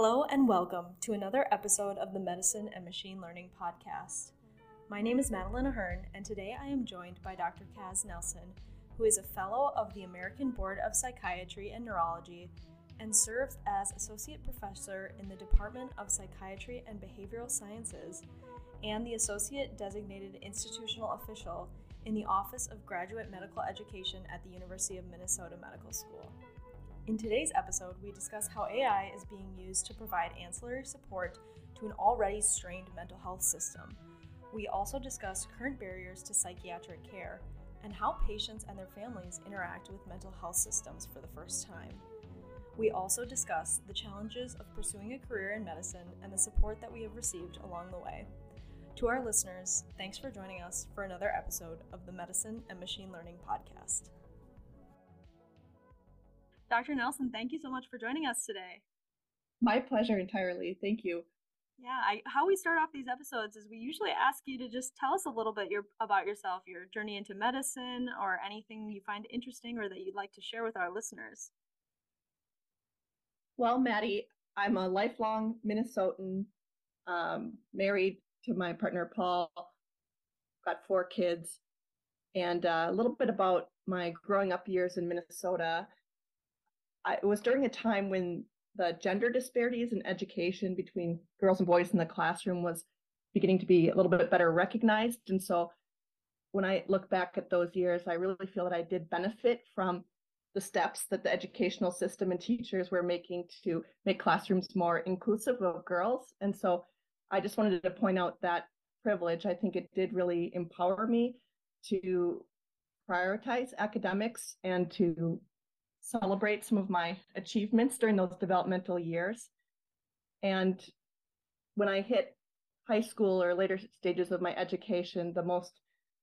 Hello and welcome to another episode of the Medicine and Machine Learning Podcast. My name is Madeline Ahern, and today I am joined by Dr. Kaz Nelson, who is a fellow of the American Board of Psychiatry and Neurology and serves as associate professor in the Department of Psychiatry and Behavioral Sciences and the associate designated institutional official in the Office of Graduate Medical Education at the University of Minnesota Medical School. In today's episode, we discuss how AI is being used to provide ancillary support to an already strained mental health system. We also discuss current barriers to psychiatric care and how patients and their families interact with mental health systems for the first time. We also discuss the challenges of pursuing a career in medicine and the support that we have received along the way. To our listeners, thanks for joining us for another episode of the Medicine and Machine Learning Podcast. Dr. Nelson, thank you so much for joining us today. My pleasure entirely. Thank you. Yeah, I, how we start off these episodes is we usually ask you to just tell us a little bit your, about yourself, your journey into medicine, or anything you find interesting or that you'd like to share with our listeners. Well, Maddie, I'm a lifelong Minnesotan, um, married to my partner Paul, got four kids, and uh, a little bit about my growing up years in Minnesota. It was during a time when the gender disparities in education between girls and boys in the classroom was beginning to be a little bit better recognized. And so when I look back at those years, I really feel that I did benefit from the steps that the educational system and teachers were making to make classrooms more inclusive of girls. And so I just wanted to point out that privilege. I think it did really empower me to prioritize academics and to celebrate some of my achievements during those developmental years. And when I hit high school or later stages of my education, the most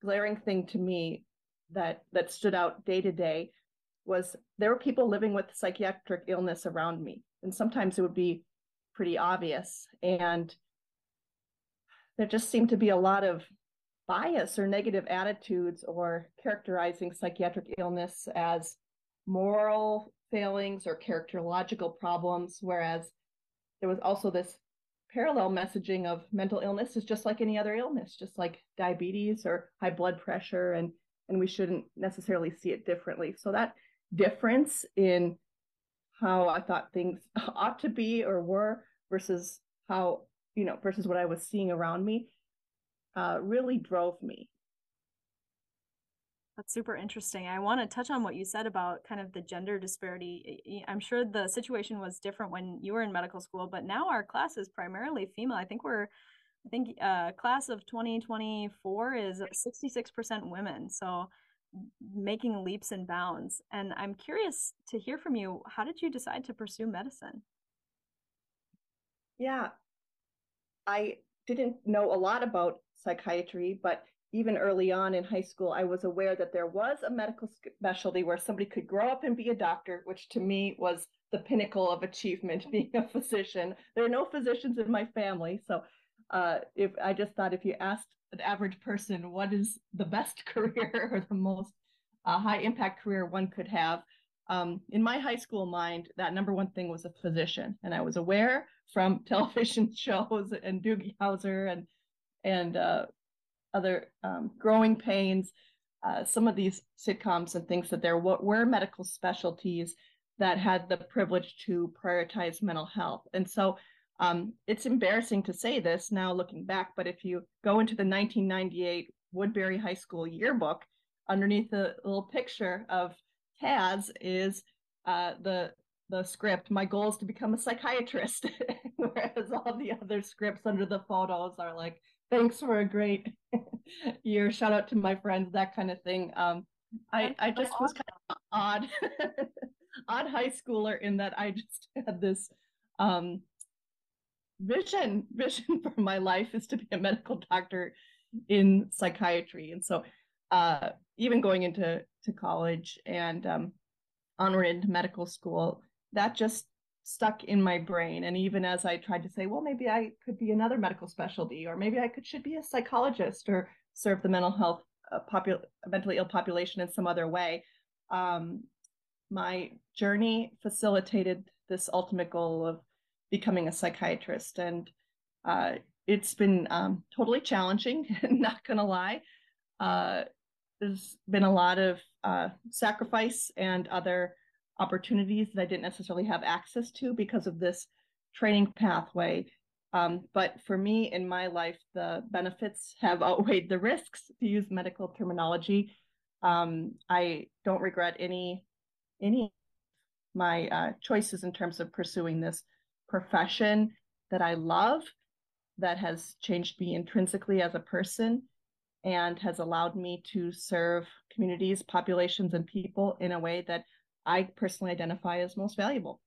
glaring thing to me that that stood out day to day was there were people living with psychiatric illness around me. And sometimes it would be pretty obvious. And there just seemed to be a lot of bias or negative attitudes or characterizing psychiatric illness as moral failings or characterological problems, whereas there was also this parallel messaging of mental illness is just like any other illness, just like diabetes or high blood pressure, and and we shouldn't necessarily see it differently. So that difference in how I thought things ought to be or were versus how you know versus what I was seeing around me uh, really drove me that's super interesting. I want to touch on what you said about kind of the gender disparity. I'm sure the situation was different when you were in medical school, but now our class is primarily female. I think we're, I think uh, class of 2024 is 66% women. So making leaps and bounds. And I'm curious to hear from you. How did you decide to pursue medicine? Yeah, I didn't know a lot about psychiatry, but even early on in high school, I was aware that there was a medical specialty where somebody could grow up and be a doctor, which to me was the pinnacle of achievement, being a physician. There are no physicians in my family. So uh, if I just thought if you asked an average person what is the best career or the most uh, high impact career one could have, um, in my high school mind, that number one thing was a physician. And I was aware from television shows and Doogie Howser and and uh, other um, growing pains, uh, some of these sitcoms and things that there were medical specialties that had the privilege to prioritize mental health. And so um, it's embarrassing to say this now looking back, but if you go into the 1998 Woodbury High School yearbook, underneath the little picture of Kaz is uh, the the script. My goal is to become a psychiatrist, whereas all the other scripts under the photos are like thanks for a great year. Shout out to my friends, that kind of thing. Um, I, I just was kind of odd, odd high schooler in that I just had this um, vision, vision for my life is to be a medical doctor in psychiatry. And so uh, even going into to college and um, onward into medical school, that just stuck in my brain and even as i tried to say well maybe i could be another medical specialty or maybe i could should be a psychologist or serve the mental health uh, mentally ill population in some other way um, my journey facilitated this ultimate goal of becoming a psychiatrist. And uh, it's been um, totally challenging, not to lie. Uh, there's been a lot of uh, sacrifice and other opportunities that I didn't necessarily have access to because of this training pathway. Um, but for me in my life, the benefits have outweighed the risks, to use medical terminology. Um, I don't regret any any my uh, choices in terms of pursuing this profession that I love, that has changed me intrinsically as a person, and has allowed me to serve communities, populations, and people in a way that I personally identify as most valuable.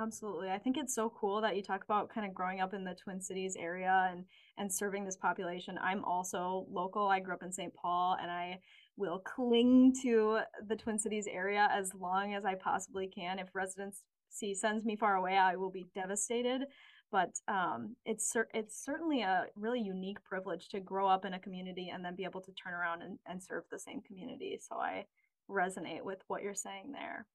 Absolutely. I think it's so cool that you talk about kind of growing up in the Twin Cities area and and serving this population. I'm also local. I grew up in St. Paul and I will cling to the Twin Cities area as long as I possibly can. If residency sends me far away, I will be devastated. But um, it's it's certainly a really unique privilege to grow up in a community and then be able to turn around and, and serve the same community. So I resonate with what you're saying there.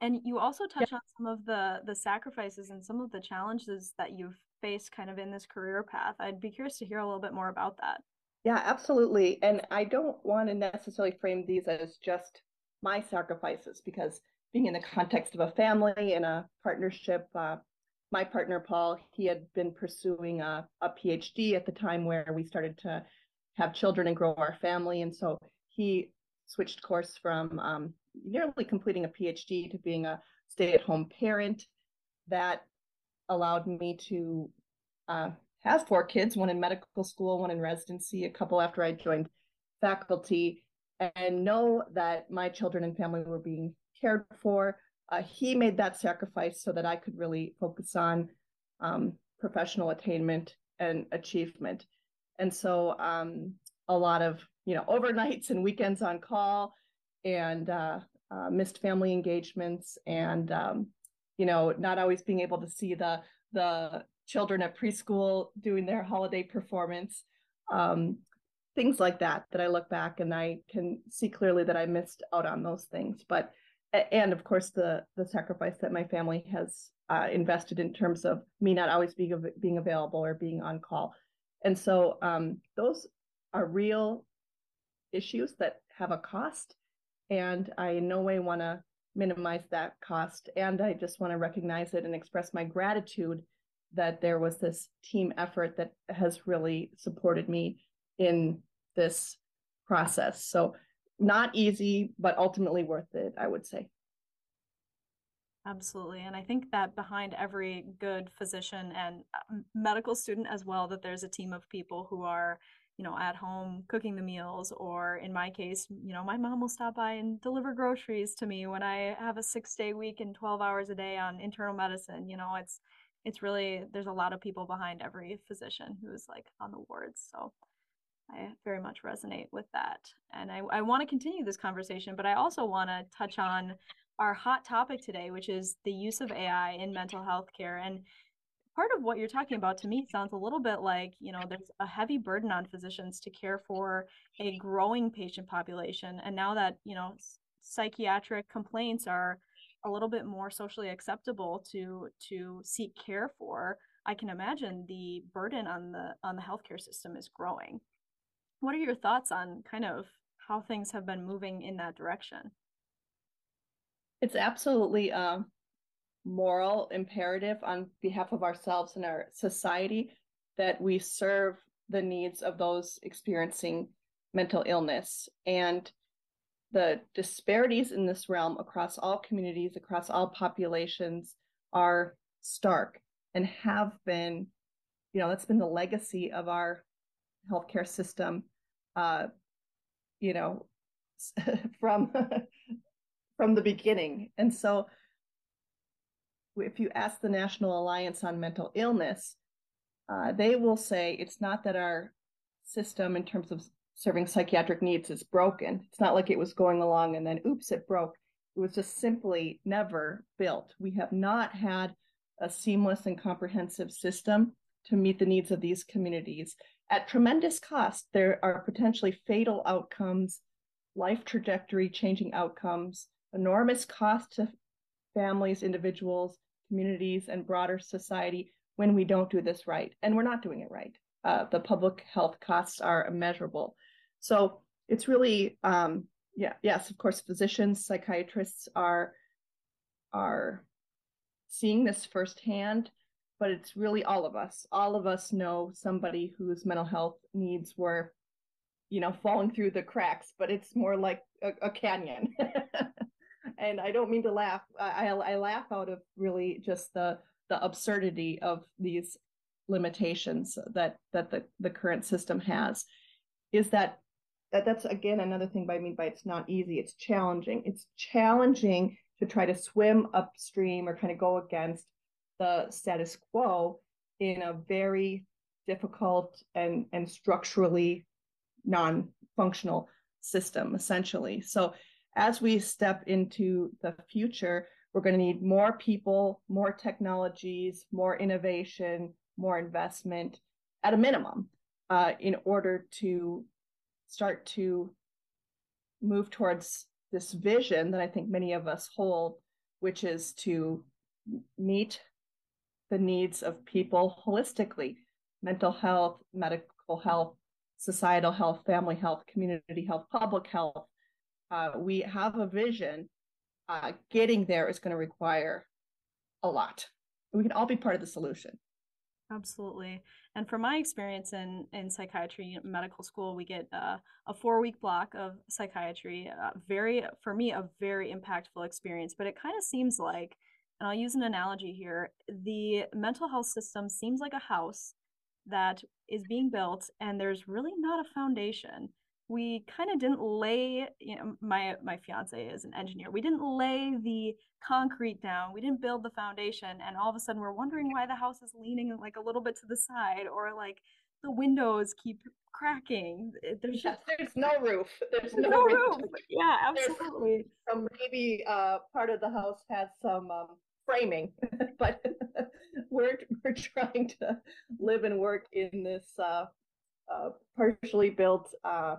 And you also touch yeah. on some of the the sacrifices and some of the challenges that you've faced kind of in this career path. I'd be curious to hear a little bit more about that. Yeah, absolutely. And I don't want to necessarily frame these as just my sacrifices because being in the context of a family and a partnership, uh, my partner Paul, he had been pursuing a, a PhD at the time where we started to have children and grow our family, and so he switched course from um, nearly completing a PhD to being a stay at home parent. That allowed me to uh, have four kids one in medical school, one in residency, a couple after I joined faculty, and know that my children and family were being cared for. Uh, he made that sacrifice so that I could really focus on um, professional attainment and achievement. And so um, a lot of you know overnights and weekends on call and uh, uh, missed family engagements and um, you know not always being able to see the the children at preschool doing their holiday performance um, things like that that i look back and i can see clearly that i missed out on those things. But and of course the the sacrifice that my family has uh, invested in terms of me not always being being available or being on call. And so um, those are real issues that have a cost. And I in no way want to minimize that cost. And I just want to recognize it and express my gratitude that there was this team effort that has really supported me in this process. So, not easy, but ultimately worth it, I would say. Absolutely. And I think that behind every good physician and uh, medical student as well, that there's a team of people who are you know, at home cooking the meals, or in my case, you know, my mom will stop by and deliver groceries to me when I have a six day week and 12 hours a day on internal medicine. You know, it's, it's really, there's a lot of people behind every physician who's like on the wards. So I very much resonate with that. And I, I want to continue this conversation, but I also want to touch on our hot topic today, which is the use of AI in mental health care. And part of what you're talking about to me sounds a little bit like you know there's a heavy burden on physicians to care for a growing patient population and now that you know psychiatric complaints are a little bit more socially acceptable to to seek care for i can imagine the burden on the on the healthcare system is growing. What are your thoughts on kind of how things have been moving in that direction? It's absolutely uh, moral imperative on behalf of ourselves and our society that we serve the needs of those experiencing mental illness. And the disparities in this realm across all communities, across all populations are stark and have been, you know, that's been the legacy of our healthcare system, uh, you know, from from the beginning. And so if you ask the National Alliance on Mental Illness, uh, they will say it's not that our system in terms of serving psychiatric needs is broken. It's not like it was going along and then oops, it broke. It was just simply never built. We have not had a seamless and comprehensive system to meet the needs of these communities. At tremendous cost, there are potentially fatal outcomes, life trajectory changing outcomes, enormous cost to families, individuals, communities, and broader society when we don't do this right. And we're not doing it right. Uh, the public health costs are immeasurable. So it's really, um, yeah, yes, of course, physicians, psychiatrists are are seeing this firsthand, but it's really all of us. All of us know somebody whose mental health needs were, you know, falling through the cracks, but it's more like a, a canyon. and I don't mean to laugh. I, I laugh out of really just the the absurdity of these limitations that that the, the current system has. Is that that that's again another thing by I mean by it's not easy. It's challenging. It's challenging to try to swim upstream or kind of go against the status quo in a very difficult and and structurally non-functional system essentially so as we step into the future we're going to need more people more technologies more innovation more investment at a minimum uh, in order to start to move towards this vision that I think many of us hold, which is to meet the needs of people holistically mental health, medical health, societal health, family health, community health, public health. Uh, we have a vision. Uh, getting there is going to require a lot. We can all be part of the solution. Absolutely. And from my experience in, in psychiatry medical school, we get uh, a four week block of psychiatry. Uh, very, for me, a very impactful experience. But it kind of seems like, and I'll use an analogy here the mental health system seems like a house that is being built, and there's really not a foundation we kind of didn't lay you know my my fiance is an engineer we didn't lay the concrete down we didn't build the foundation and all of a sudden we're wondering why the house is leaning like a little bit to the side or like the windows keep cracking. There's just there's no roof there's, no, no roof. yeah absolutely. some maybe uh part of the house has some um, framing but we're we're trying to live and work in this uh uh, partially built uh,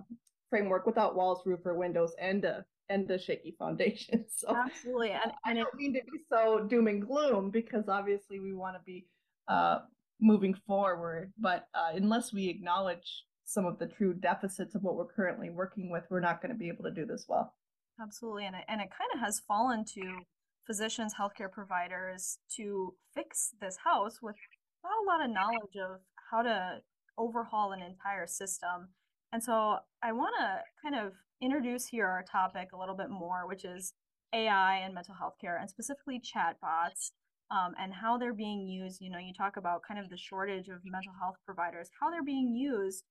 framework without walls, roof, or windows, and a and a shaky foundation. So absolutely, and, and I don't it, mean to be so doom and gloom because obviously we want to be uh, moving forward, but uh, unless we acknowledge some of the true deficits of what we're currently working with, we're not going to be able to do this well. Absolutely, and it, and it kind of has fallen to physicians, healthcare providers to fix this house with not a lot of knowledge of how to overhaul an entire system. And so I want to kind of introduce here our topic a little bit more, which is AI and mental health care, and specifically chatbots um, and how they're being used. You know, you talk about kind of the shortage of mental health providers, how they're being used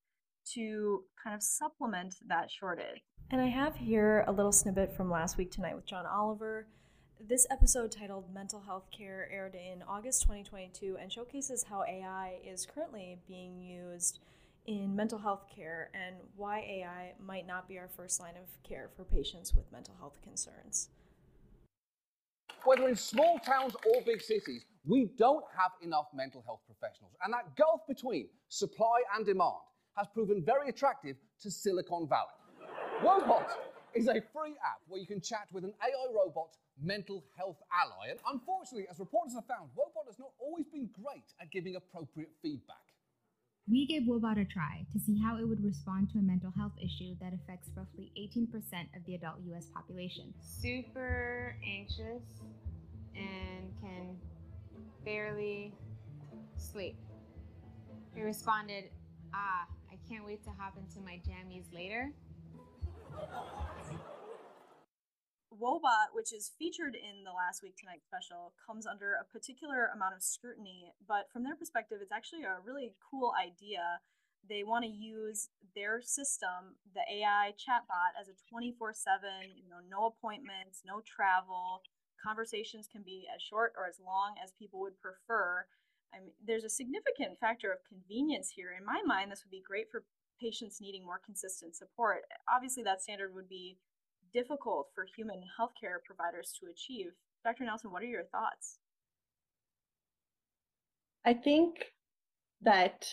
to kind of supplement that shortage. And I have here a little snippet from last week tonight with John Oliver. This episode, titled Mental Health Care, aired in August 2022 and showcases how AI is currently being used in mental health care and why AI might not be our first line of care for patients with mental health concerns. Whether in small towns or big cities, we don't have enough mental health professionals. And that gulf between supply and demand has proven very attractive to Silicon Valley. Woebot is a free app where you can chat with an AI robot mental health ally. And unfortunately, as reporters have found, Woebot has not always been great at giving appropriate feedback. We gave Woebot a try to see how it would respond to a mental health issue that affects roughly 18% of the adult US population. Super anxious and can barely sleep. He responded, Ah, I can't wait to hop into my jammies later. Woebot, which is featured in the Last Week Tonight special, comes under a particular amount of scrutiny. But from their perspective, it's actually a really cool idea. They want to use their system, the AI chatbot, as a 24 7, you know, no appointments, no travel. Conversations can be as short or as long as people would prefer. I mean, there's a significant factor of convenience here. In my mind, this would be great for patients needing more consistent support. Obviously, that standard would be difficult for human healthcare providers to achieve. Dr. Nelson, what are your thoughts? I think that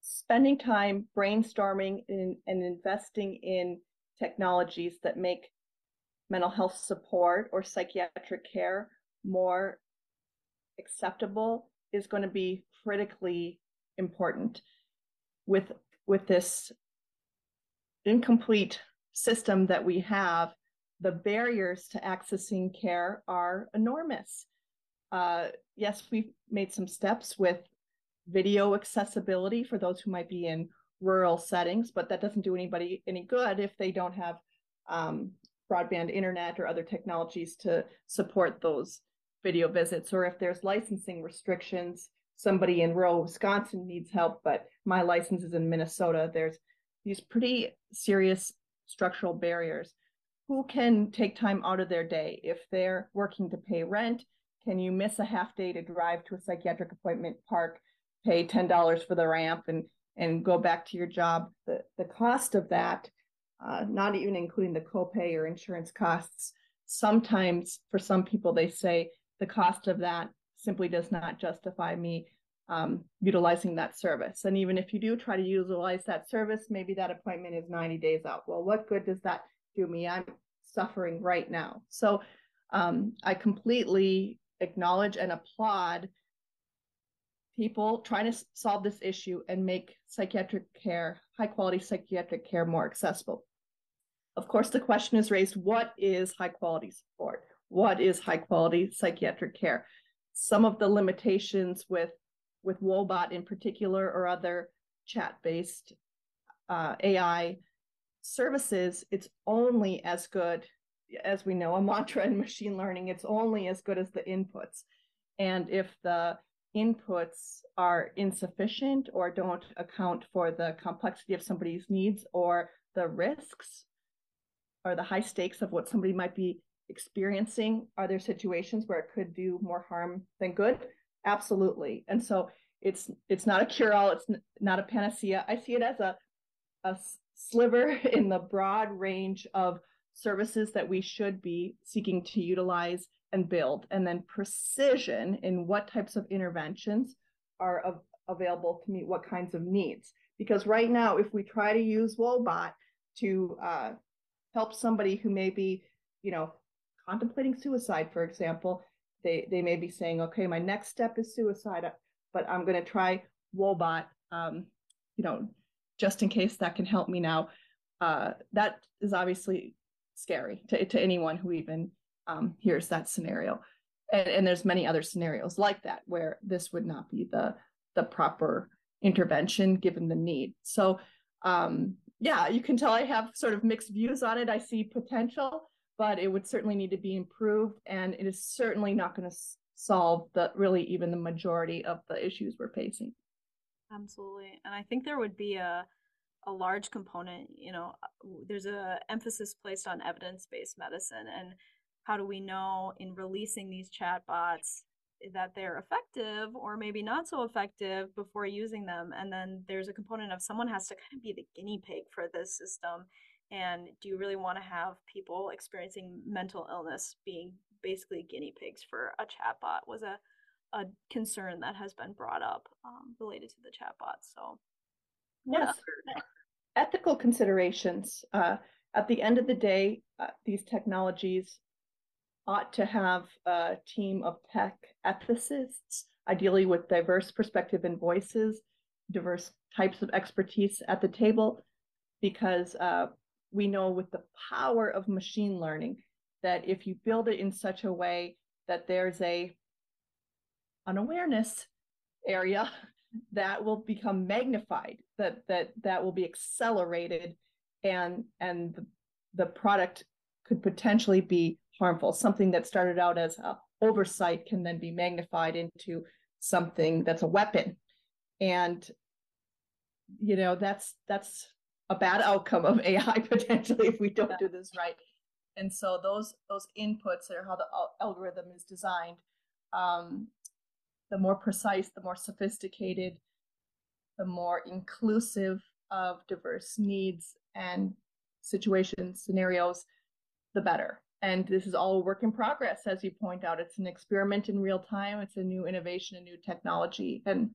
spending time brainstorming and, and investing in technologies that make mental health support or psychiatric care more acceptable is going to be critically important with with this incomplete system that we have the barriers to accessing care are enormous. Uh, yes we've made some steps with video accessibility for those who might be in rural settings but that doesn't do anybody any good if they don't have um, broadband internet or other technologies to support those video visits, or if there's licensing restrictions, somebody in rural Wisconsin needs help, but my license is in Minnesota, there's these pretty serious structural barriers. Who can take time out of their day if they're working to pay rent? Can you miss a half day to drive to a psychiatric appointment park, pay $10 for the ramp and and go back to your job? The the cost of that uh, not even including the copay or insurance costs. Sometimes, for some people, they say the cost of that simply does not justify me um, utilizing that service. And even if you do try to utilize that service, maybe that appointment is 90 days out. Well, what good does that do me? I'm suffering right now. So um, I completely acknowledge and applaud people trying to solve this issue and make psychiatric care, high quality psychiatric care more accessible. Of course, the question is raised what is high quality support? What is high quality psychiatric care? Some of the limitations with, with Woebot in particular or other chat based uh, AI services, it's only as good as we know a mantra in machine learning, it's only as good as the inputs. And if the inputs are insufficient or don't account for the complexity of somebody's needs or the risks or the high stakes of what somebody might be experiencing are there situations where it could do more harm than good? Absolutely. And so it's it's not a cure all it's not a panacea. I see it as a a sliver in the broad range of services that we should be seeking to utilize and build. And then precision in what types of interventions are av- available to meet what kinds of needs. Because right now if we try to use Woebot to uh, help somebody who may be, you know, contemplating suicide, for example, they they may be saying, okay, my next step is suicide, but I'm going to try Woebot, um, you know, just in case that can help me now. Uh, that is obviously scary to, to anyone who even um, hears that scenario. And, and there's many other scenarios like that where this would not be the the proper intervention given the need. So um, yeah, you can tell I have sort of mixed views on it. I see potential, but it would certainly need to be improved, and it is certainly not going to solve the really even the majority of the issues we're facing. Absolutely, and I think there would be a a large component. You know, there's a emphasis placed on evidence based medicine, and how do we know in releasing these chatbots that they're effective or maybe not so effective before using them. And then there's a component of someone has to kind of be the guinea pig for this system. And do you really want to have people experiencing mental illness being basically guinea pigs for a chatbot? Was a a concern that has been brought up um, related to the chatbot. So, yes, ethical considerations. Uh, at the end of the day, uh, these technologies ought to have a team of tech ethicists, ideally with diverse perspective and voices, diverse types of expertise at the table, because uh, we know with the power of machine learning that if you build it in such a way that there's a an awareness area that will become magnified that that that will be accelerated and and the, the product could potentially be harmful. Something that started out as a oversight can then be magnified into something that's a weapon. And you know, that's that's a bad outcome of AI potentially if we don't do this right. And so those those inputs are how the algorithm is designed. Um, the more precise, the more sophisticated, the more inclusive of diverse needs and situations, scenarios, the better and this is all a work in progress as you point out it's an experiment in real time it's a new innovation a new technology and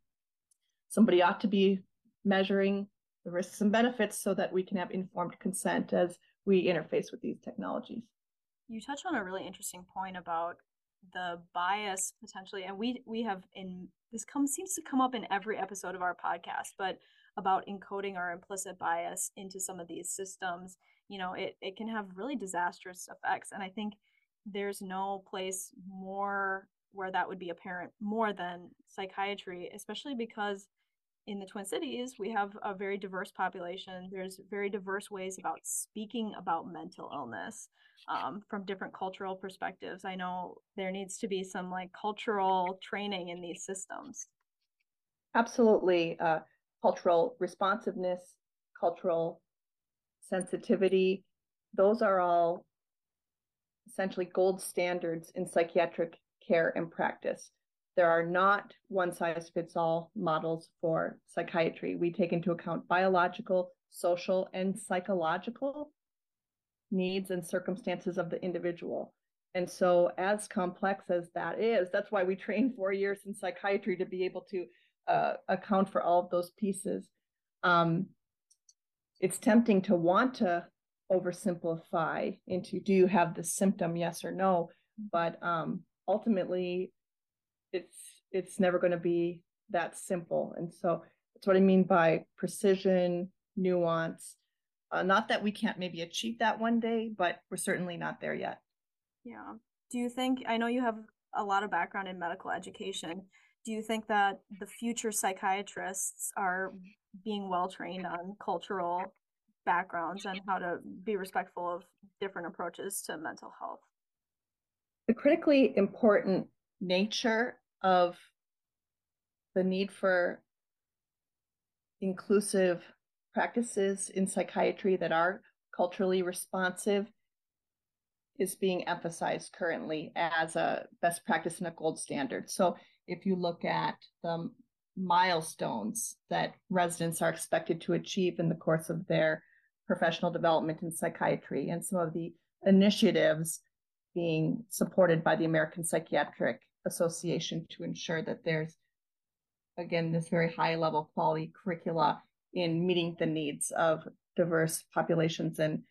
somebody ought to be measuring the risks and benefits so that we can have informed consent as we interface with these technologies You touched on a really interesting point about the bias potentially, and we we have in this comes seems to come up in every episode of our podcast, but about encoding our implicit bias into some of these systems, you know, it, it can have really disastrous effects. And I think there's no place more where that would be apparent more than psychiatry, especially because in the Twin Cities, we have a very diverse population. There's very diverse ways about speaking about mental illness um, from different cultural perspectives. I know there needs to be some like cultural training in these systems. Absolutely. Uh, cultural responsiveness, cultural sensitivity, those are all essentially gold standards in psychiatric care and practice. There are not one size fits all models for psychiatry. We take into account biological, social, and psychological needs and circumstances of the individual. And so, as complex as that is, that's why we train four years in psychiatry to be able to uh, account for all of those pieces. Um, it's tempting to want to oversimplify into do you have the symptom, yes or no? But um, ultimately, it's it's never going to be that simple. And so that's what I mean by precision, nuance. Uh, not that we can't maybe achieve that one day, but we're certainly not there yet. Yeah. Do you think, I know you have a lot of background in medical education. Do you think that the future psychiatrists are being well trained on cultural backgrounds and how to be respectful of different approaches to mental health? The critically important nature of the need for inclusive practices in psychiatry that are culturally responsive is being emphasized currently as a best practice and a gold standard. So if you look at the milestones that residents are expected to achieve in the course of their professional development in psychiatry and some of the initiatives being supported by the American Psychiatric Association to ensure that there's, again, this very high level quality curricula in meeting the needs of diverse populations and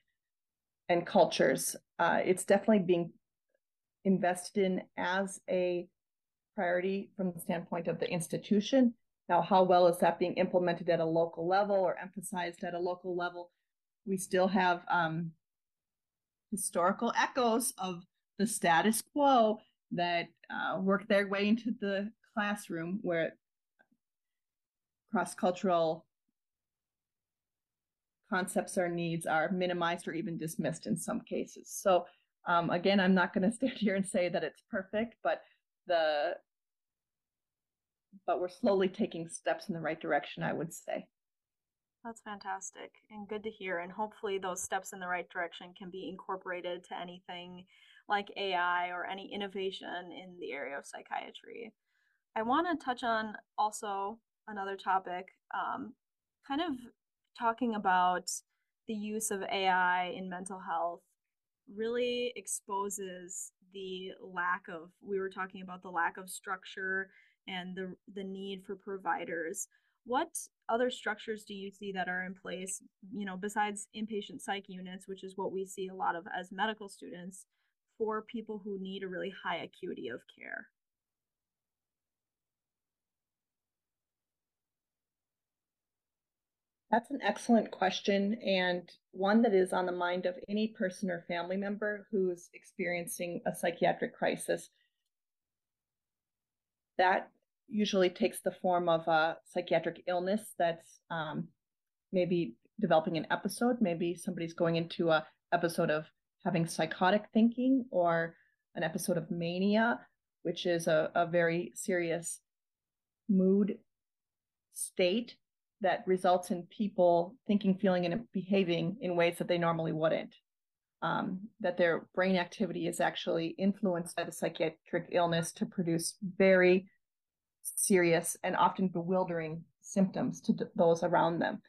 and cultures. Uh, it's definitely being invested in as a priority from the standpoint of the institution. Now, how well is that being implemented at a local level or emphasized at a local level? We still have um, historical echoes of the status quo that uh, work their way into the classroom where cross cultural concepts or needs are minimized or even dismissed in some cases. So, um, again, I'm not going to stand here and say that it's perfect, but the but we're slowly taking steps in the right direction, I would say. That's fantastic and good to hear. And hopefully, those steps in the right direction can be incorporated to anything like AI or any innovation in the area of psychiatry. I want to touch on also another topic, um, kind of talking about the use of AI in mental health really exposes the lack of we were talking about the lack of structure and the the need for providers what other structures do you see that are in place you know besides inpatient psych units which is what we see a lot of as medical students for people who need a really high acuity of care? That's an excellent question, and one that is on the mind of any person or family member who's experiencing a psychiatric crisis. That usually takes the form of a psychiatric illness that's um, maybe developing an episode. Maybe somebody's going into a episode of having psychotic thinking or an episode of mania, which is a, a very serious mood state that results in people thinking, feeling, and behaving in ways that they normally wouldn't. Um, that their brain activity is actually influenced by the psychiatric illness to produce very serious and often bewildering symptoms to d- those around them.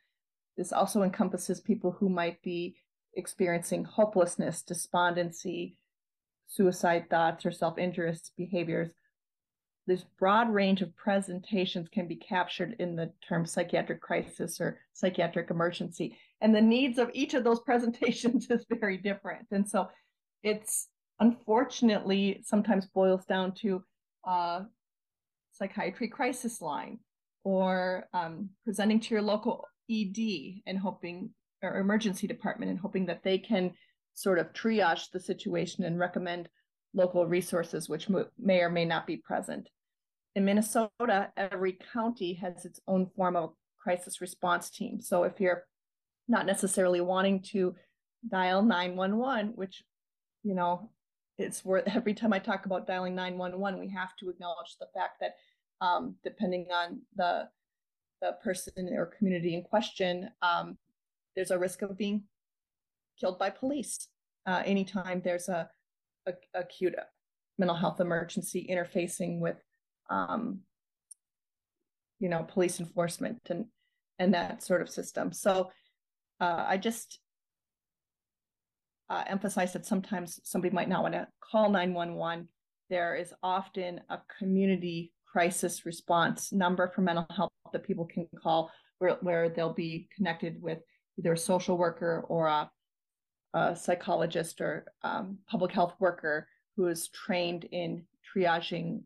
This also encompasses people who might be experiencing hopelessness, despondency, suicide thoughts, or self injurious behaviors. This broad range of presentations can be captured in the term psychiatric crisis or psychiatric emergency. And the needs of each of those presentations is very different. And so it's unfortunately sometimes boils down to uh, psychiatry crisis line or um, presenting to your local ED and hoping or emergency department and hoping that they can sort of triage the situation and recommend local resources which may or may not be present. In Minnesota, every county has its own form of crisis response team. So if you're not necessarily wanting to dial 911, which, you know, it's worth every time I talk about dialing 911, we have to acknowledge the fact that um, depending on the the person or community in question, um, there's a risk of being killed by police uh, anytime there's a, a, acute mental health emergency interfacing with um, you know police enforcement and and that sort of system. So uh, i just uh, emphasize that sometimes somebody might not want to call 911 there is often a community crisis response number for mental health that people can call where, where they'll be connected with either a social worker or a, a psychologist or um, public health worker who is trained in triaging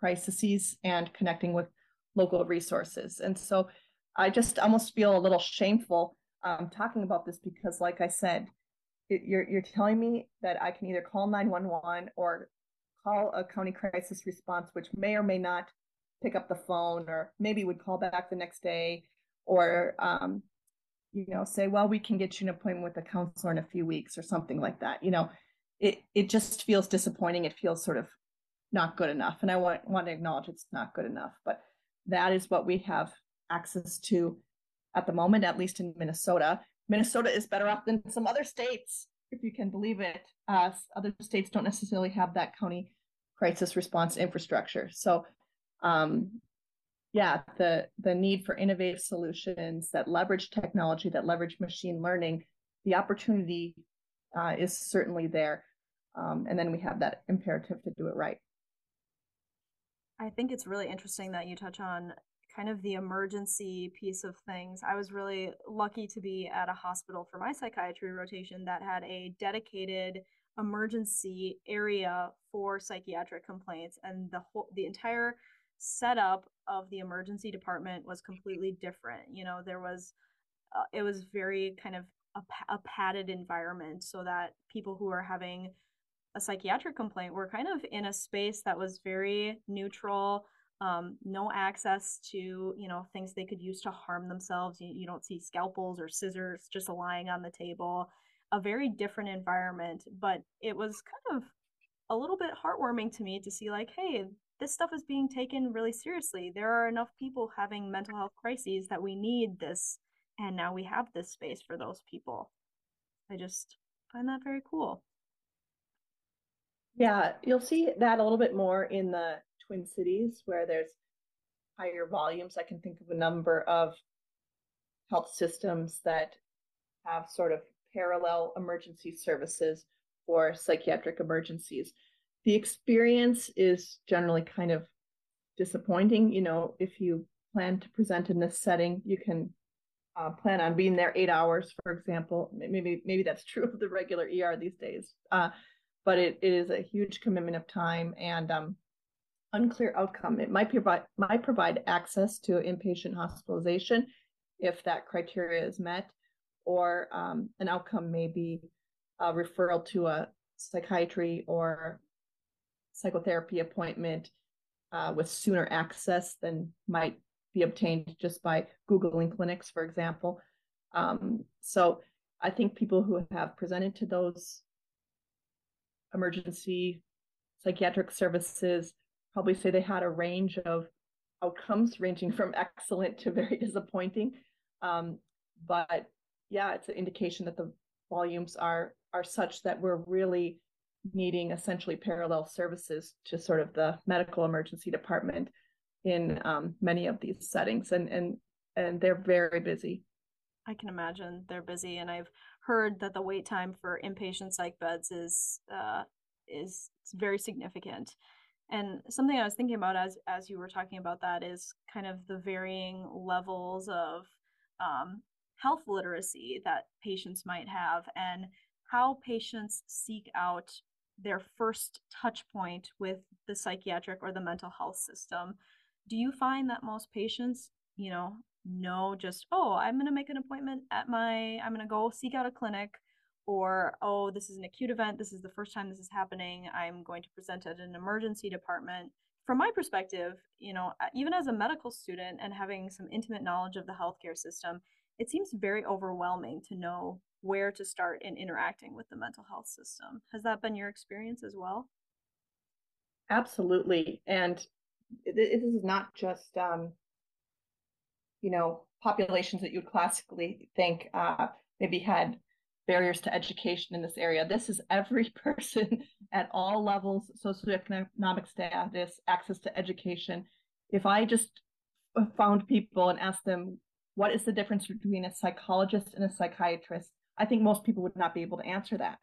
crises and connecting with local resources. And so I just almost feel a little shameful um, talking about this because, like I said, it, you're you're telling me that I can either call 911 or call a county crisis response, which may or may not pick up the phone, or maybe would call back the next day, or um, you know say, well, we can get you an appointment with a counselor in a few weeks, or something like that. You know, it it just feels disappointing. It feels sort of not good enough, and I want want to acknowledge it's not good enough, but that is what we have access to at the moment, at least in Minnesota. Minnesota is better off than some other states, if you can believe it. Uh, other states don't necessarily have that county crisis response infrastructure. So, um, yeah, the the need for innovative solutions that leverage technology, that leverage machine learning, the opportunity uh, is certainly there. Um, and then we have that imperative to do it right. I think it's really interesting that you touch on kind of the emergency piece of things. I was really lucky to be at a hospital for my psychiatry rotation that had a dedicated emergency area for psychiatric complaints and the whole the entire setup of the emergency department was completely different. You know, there was uh, it was very kind of a, a padded environment so that people who are having a psychiatric complaint were kind of in a space that was very neutral um, no access to you know things they could use to harm themselves you, you don't see scalpels or scissors just lying on the table a very different environment but it was kind of a little bit heartwarming to me to see like hey this stuff is being taken really seriously there are enough people having mental health crises that we need this and now we have this space for those people i just find that very cool yeah you'll see that a little bit more in the Twin Cities where there's higher volumes. I can think of a number of health systems that have sort of parallel emergency services for psychiatric emergencies. The experience is generally kind of disappointing. You know, if you plan to present in this setting, you can uh, plan on being there eight hours, for example. Maybe maybe that's true of the regular ER these days, uh, but it, it is a huge commitment of time, and um, unclear outcome. It might provide might provide access to inpatient hospitalization if that criteria is met, or um, an outcome may be a referral to a psychiatry or psychotherapy appointment uh, with sooner access than might be obtained just by googling clinics, for example. Um, so I think people who have presented to those emergency psychiatric services probably say they had a range of outcomes ranging from excellent to very disappointing. Um, but yeah, it's an indication that the volumes are are such that we're really needing essentially parallel services to sort of the medical emergency department in um, many of these settings, and and and they're very busy. I can imagine they're busy, and I've heard that the wait time for inpatient psych beds is uh, is very significant. And something I was thinking about as as you were talking about that is kind of the varying levels of um, health literacy that patients might have, and how patients seek out their first touch point with the psychiatric or the mental health system. Do you find that most patients, you know, know just, oh, I'm going to make an appointment at my, I'm going to go seek out a clinic, or, oh, this is an acute event. This is the first time this is happening. I'm going to present at an emergency department. From my perspective, you know, uh, even as a medical student and having some intimate knowledge of the healthcare system, it seems very overwhelming to know where to start in interacting with the mental health system. Has that been your experience as well? Absolutely. And this is not just, um, you know, populations that you would classically think uh, maybe had barriers to education in this area. This is every person at all levels, socioeconomic status, access to education. If I just found people and asked them, what is the difference between a psychologist and a psychiatrist? I think most people would not be able to answer that.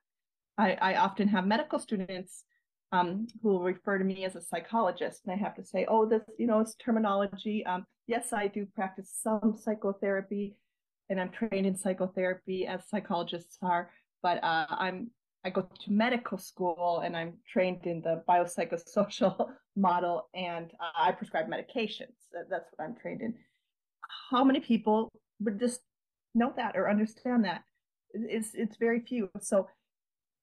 I, I often have medical students um, who will refer to me as a psychologist, and I have to say, "Oh, this, you know, it's terminology. Um, yes, I do practice some psychotherapy, and I'm trained in psychotherapy as psychologists are, but uh, I'm I go to medical school and I'm trained in the biopsychosocial model, and uh, I prescribe medications. That's what I'm trained in. How many people would just know that or understand that? It's it's very few. So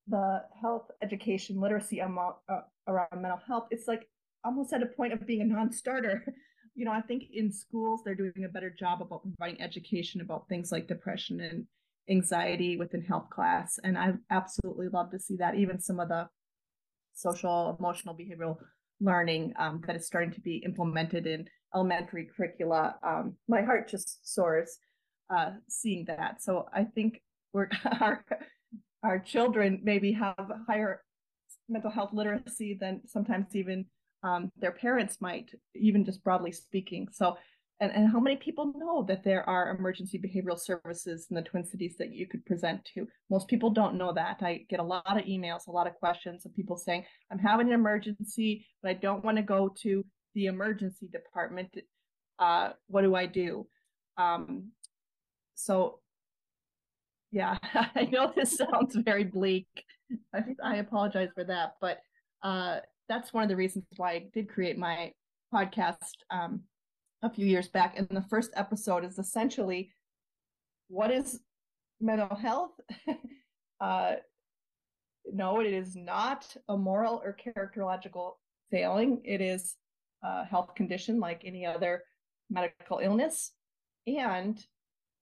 the health education literacy amount uh, around mental health, it's like almost at a point of being a non-starter. You know, I think in schools they're doing a better job about providing education about things like depression and anxiety within health class, and I absolutely love to see that. Even some of the social, emotional, behavioral learning um, that is starting to be implemented in elementary curricula. Um, my heart just soars uh, seeing that. So I think we're our our children maybe have higher mental health literacy than sometimes even um, their parents might, even just broadly speaking. So, and, and how many people know that there are emergency behavioral services in the Twin Cities that you could present to? Most people don't know that. I get a lot of emails, a lot of questions of people saying, I'm having an emergency, but I don't want to go to the emergency department. Uh, what do I do? Um, so yeah, I know this sounds very bleak. I, I apologize for that, but uh, that's one of the reasons why I did create my podcast um, a few years back. And the first episode is essentially what is mental health? uh, no, it is not a moral or characterological failing. It is a health condition like any other medical illness. And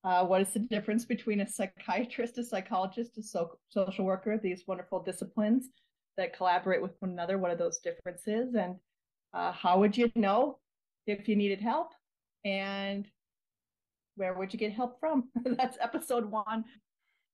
uh, what is the difference between a psychiatrist, a psychologist, a so- social worker? These wonderful disciplines that collaborate with one another. What are those differences? And uh, how would you know if you needed help? And where would you get help from? That's episode one.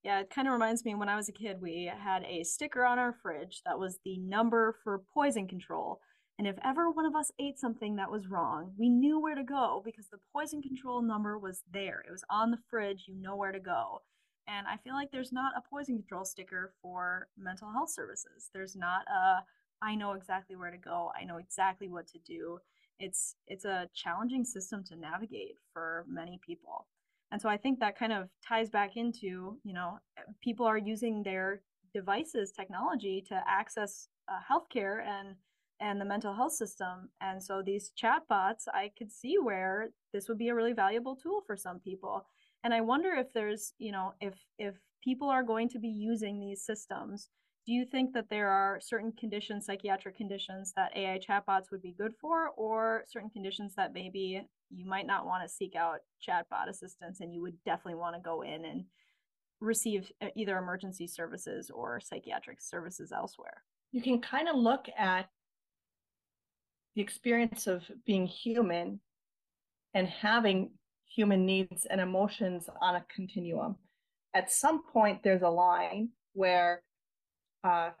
Yeah, it kind of reminds me when I was a kid, we had a sticker on our fridge that was the number for poison control. And if ever one of us ate something that was wrong, we knew where to go because the poison control number was there. It was on the fridge, you know where to go. And I feel like there's not a poison control sticker for mental health services. There's not a I know exactly where to go. I know exactly what to do. It's it's a challenging system to navigate for many people. And so I think that kind of ties back into, you know, people are using their devices, technology to access uh, healthcare and and the mental health system. And so these chatbots, I could see where this would be a really valuable tool for some people. And I wonder if there's, you know, if if people are going to be using these systems, do you think that there are certain conditions, psychiatric conditions that AI chatbots would be good for, or certain conditions that maybe you might not want to seek out chatbot assistance and you would definitely want to go in and receive either emergency services or psychiatric services elsewhere? You can kind of look at the experience of being human and having human needs and emotions on a continuum. At some point, there's a line where uh,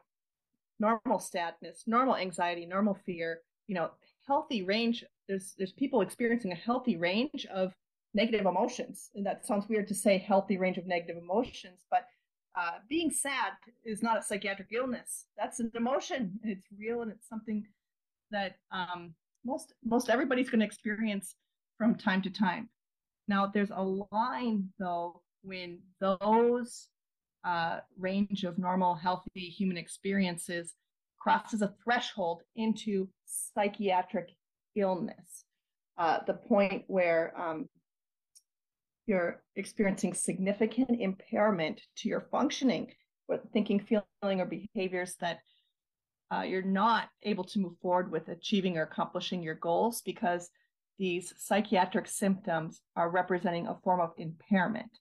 normal sadness, normal anxiety, normal fear, you know, healthy range. There's there's people experiencing a healthy range of negative emotions, and that sounds weird to say healthy range of negative emotions, but uh, being sad is not a psychiatric illness. That's an emotion, and it's real, and it's something that um, most most everybody's going to experience from time to time. Now, there's a line though when those uh, range of normal, healthy human experiences crosses a threshold into psychiatric illness, uh, the point where um, you're experiencing significant impairment to your functioning, with thinking, feeling, or behaviors that uh, you're not able to move forward with achieving or accomplishing your goals because these psychiatric symptoms are representing a form of impairment.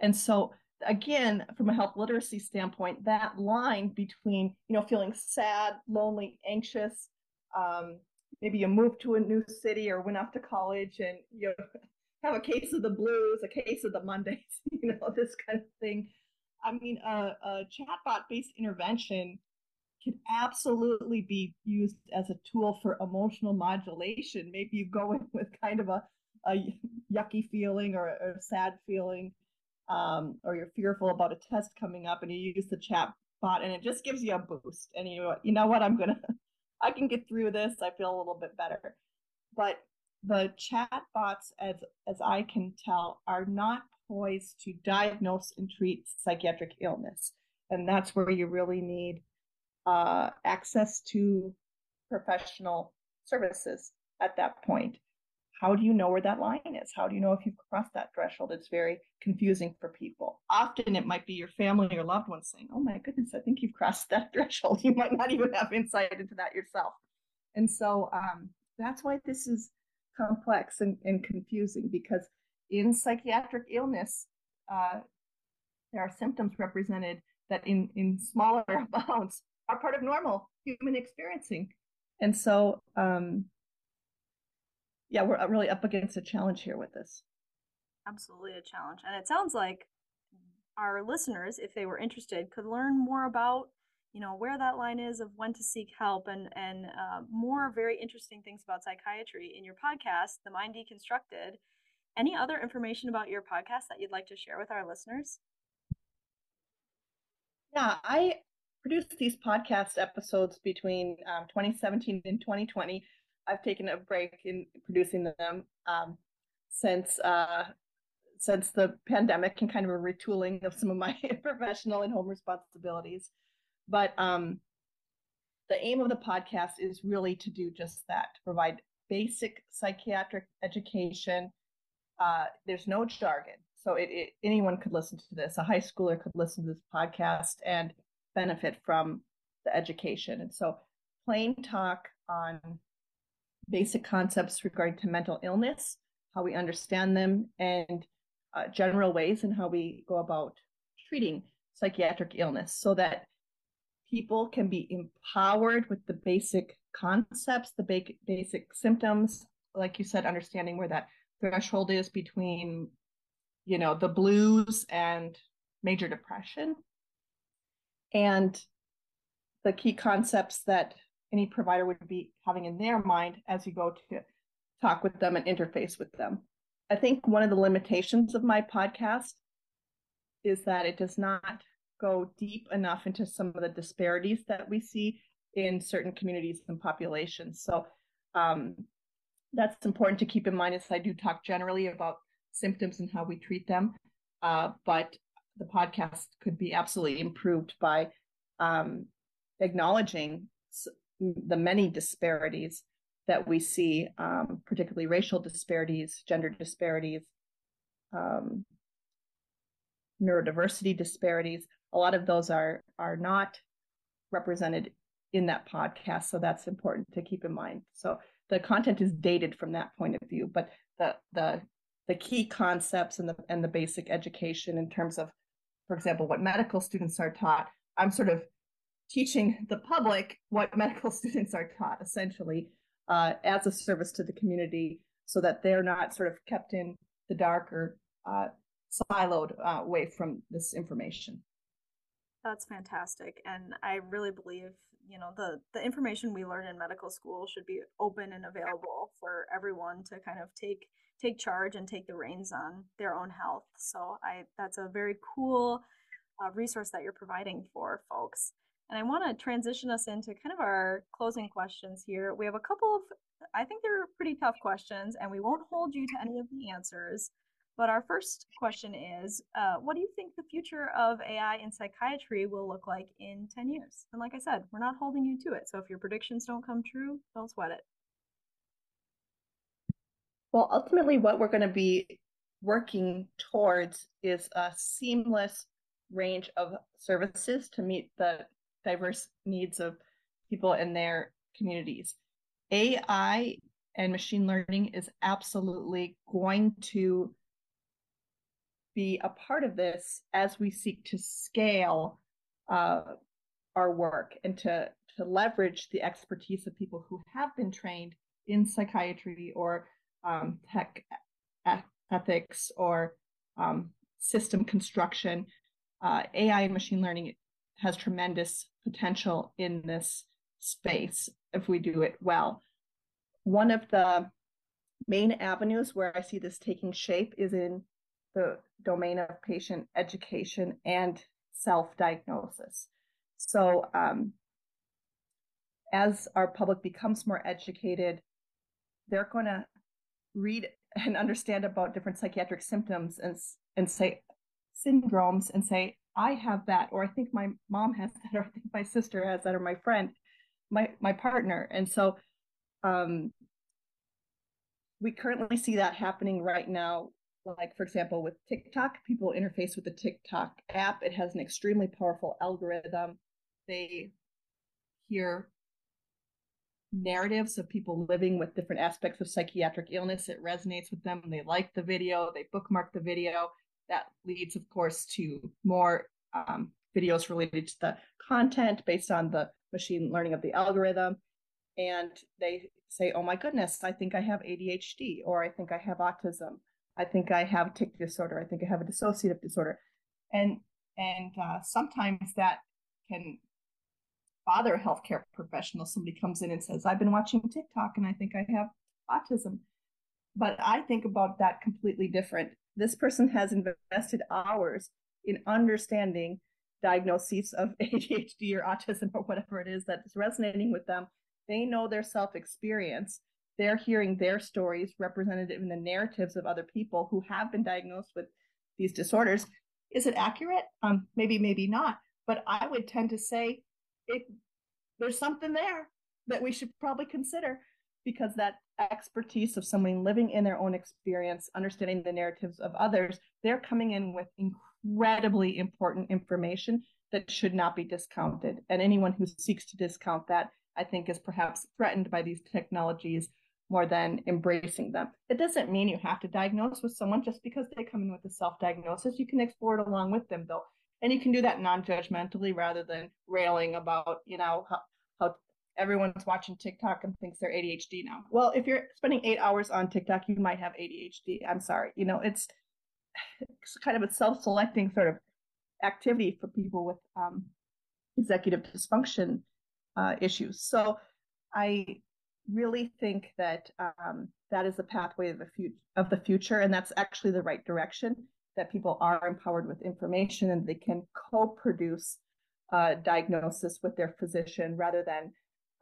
And so again, from a health literacy standpoint, that line between, you know, feeling sad, lonely, anxious, um, maybe you move to a new city or went off to college and you have a case of the blues, a case of the Mondays, you know, this kind of thing. I mean, a, a chatbot based intervention can absolutely be used as a tool for emotional modulation. Maybe you go in with kind of a, a yucky feeling or a, sad feeling, um, or you're fearful about a test coming up, and you use the chat bot, and it just gives you a boost. And you, you know what? I'm gonna, I can get through this. I feel a little bit better. But the chat bots, as as I can tell, are not poised to diagnose and treat psychiatric illness, and that's where you really need uh, access to professional services at that point. How do you know where that line is? How do you know if you've crossed that threshold? It's very confusing for people. Often it might be your family or loved ones saying, Oh my goodness, I think you've crossed that threshold. You might not even have insight into that yourself. And so um, that's why this is complex and, and, confusing because in psychiatric illness, uh, there are symptoms represented that in, in smaller amounts are part of normal human experiencing. And so, um, yeah, we're really up against a challenge here with this. Absolutely a challenge. And it sounds like our listeners, if they were interested, could learn more about you know where that line is of when to seek help and and uh, more very interesting things about psychiatry in your podcast the mind deconstructed any other information about your podcast that you'd like to share with our listeners yeah i produced these podcast episodes between um, 2017 and 2020. I've taken a break in producing them um, since uh, since the pandemic and kind of a retooling of some of my professional and home responsibilities. But um, the aim of the podcast is really to do just that: to provide basic psychiatric education. Uh, there's no jargon, so it, it, anyone could listen to this. A high schooler could listen to this podcast and benefit from the education. And so, plain talk on basic concepts regarding to mental illness, how we understand them, and uh, general ways and how we go about treating psychiatric illness so that people can be empowered with the basic concepts, the ba- basic symptoms, like you said, understanding where that threshold is between, you know, the blues and major depression and the key concepts that any provider would be having in their mind as you go to talk with them and interface with them. I think one of the limitations of my podcast is that it does not go deep enough into some of the disparities that we see in certain communities and populations. So um, that's important to keep in mind as I do talk generally about symptoms and how we treat them. Uh, but the podcast could be absolutely improved by um, acknowledging the many disparities that we see, um, particularly racial disparities, gender disparities, um, neurodiversity disparities. A lot of those are are not represented in that podcast, so that's important to keep in mind. So the content is dated from that point of view, but the the the key concepts and the and the basic education in terms of for example, what medical students are taught, I'm sort of teaching the public what medical students are taught essentially uh, as a service to the community so that they're not sort of kept in the dark or uh, siloed uh, away from this information. That's fantastic. And I really believe, you know, the, the information we learn in medical school should be open and available for everyone to kind of take take charge and take the reins on their own health. So I that's a very cool uh, resource that you're providing for folks. And I want to transition us into kind of our closing questions here. We have a couple of, I think they're pretty tough questions, and we won't hold you to any of the answers. But our first question is uh, What do you think the future of AI in psychiatry will look like in 10 years? And like I said, we're not holding you to it. So if your predictions don't come true, don't sweat it. Well, ultimately, what we're going to be working towards is a seamless range of services to meet the diverse needs of people in their communities. AI and machine learning is absolutely going to be a part of this as we seek to scale uh, our work and to, to leverage the expertise of people who have been trained in psychiatry or um, tech ethics or um, system construction. Uh, AI and machine learning has tremendous potential in this space if we do it well. One of the main avenues where I see this taking shape is in the domain of patient education and self diagnosis. So, um, as our public becomes more educated, they're going to read and understand about different psychiatric symptoms and and say syndromes and say I have that or I think my mom has that or I think my sister has that or my friend my my partner. And so um we currently see that happening right now like for example with TikTok people interface with the TikTok app. It has an extremely powerful algorithm. They hear narratives of people living with different aspects of psychiatric illness. It resonates with them. They like the video, they bookmark the video. That leads, of course, to more um, videos related to the content based on the machine learning of the algorithm. And they say, oh my goodness, I think I have ADHD, or I think I have autism. I think I have tic disorder. I think I have a dissociative disorder. And and uh, sometimes that can father a healthcare professional, somebody comes in and says, I've been watching TikTok and I think I have autism. But I think about that completely different. This person has invested hours in understanding diagnoses of ADHD or autism or whatever it is that is resonating with them. They know their self experience. They're hearing their stories represented in the narratives of other people who have been diagnosed with these disorders. Is it accurate? Um, maybe, maybe not. But I would tend to say there's something there that we should probably consider because that expertise of someone living in their own experience, understanding the narratives of others, they're coming in with incredibly important information that should not be discounted. And anyone who seeks to discount that, I think, is perhaps threatened by these technologies more than embracing them. It doesn't mean you have to diagnose with someone just because they come in with a self diagnosis. You can explore it along with them, though and you can do that non-judgmentally rather than railing about you know how, how everyone's watching tiktok and thinks they're adhd now. Well if you're spending eight hours on tiktok you might have adhd i'm sorry. You know it's, it's kind of a self-selecting sort of activity for people with um, executive dysfunction uh, issues. So i really think that um, that is the pathway of the, of the future and that's actually the right direction that people are empowered with information and they can co-produce uh, diagnosis with their physician rather than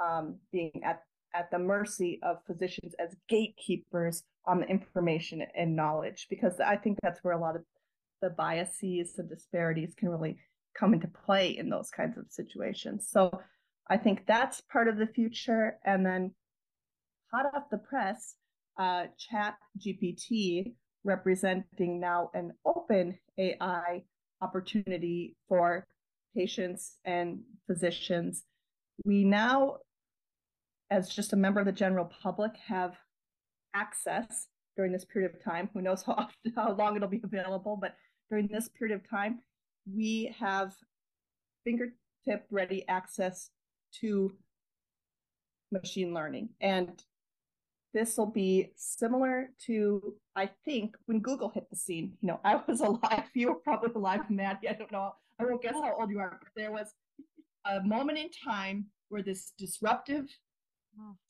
um, being at, at the mercy of physicians as gatekeepers on the information and knowledge. Because i think that's where a lot of the biases and disparities can really come into play in those kinds of situations. So i think that's part of the future. And then hot off the press uh, chat gpt representing now an open AI opportunity for patients and physicians. We now, as just a member of the general public, have access during this period of time. Who knows how often, how long it'll be available, but during this period of time, we have fingertip ready access to machine learning. And this will be similar to I think when Google hit the scene. You know, I was alive. You were probably alive, Maddie. I don't know. I won't guess how old you are, but there was a moment in time where this disruptive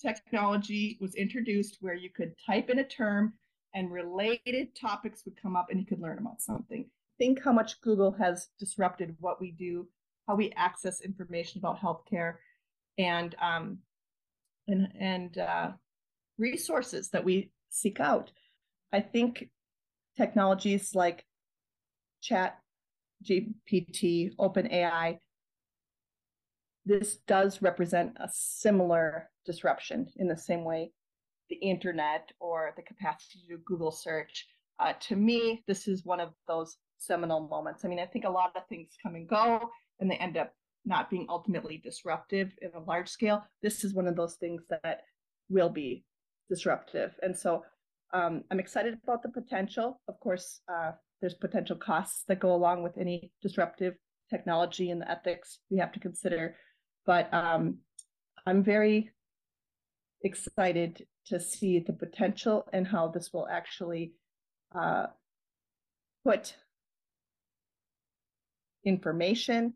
technology was introduced where you could type in a term and related topics would come up and you could learn about something. Think how much Google has disrupted what we do, how we access information about healthcare, and um, and and uh, resources that we seek out. I think technologies like chat gpt openai this does represent a similar disruption in the same way the internet or the capacity to do google search. Uh, to me this is one of those seminal moments. I mean i think a lot of things come and go and they end up not being ultimately disruptive in a large scale. This is one of those things that will be disruptive and so um, I'm excited about the potential. Of course, uh, there's potential costs that go along with any disruptive technology and the ethics we have to consider. But um, I'm very excited to see the potential and how this will actually uh, put information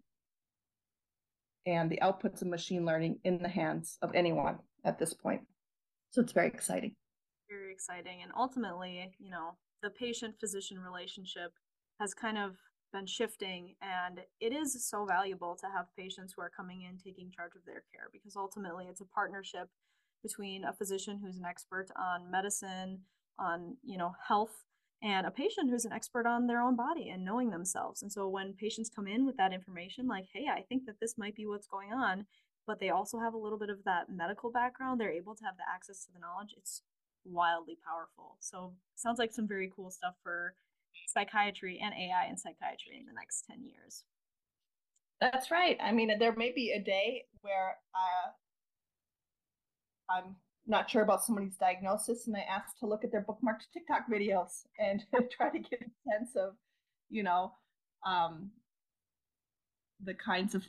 and the outputs of machine learning in the hands of anyone at this point. So it's very exciting very exciting. And ultimately, you know, the patient physician relationship has kind of been shifting and it is so valuable to have patients who are coming in taking charge of their care because ultimately it's a partnership between a physician who's an expert on medicine on you know health and a patient who's an expert on their own body and knowing themselves and so when patients come in with that information like hey i think that this might be what's going on but they also have a little bit of that medical background they're able to have the access to the knowledge it's wildly powerful. So sounds like some very cool stuff for psychiatry and AI and psychiatry in the next 10 years. That's right. I mean, there may be a day where uh, I'm not sure about somebody's diagnosis and I ask to look at their bookmarked TikTok videos and try to get a sense of, you know, um, the kinds of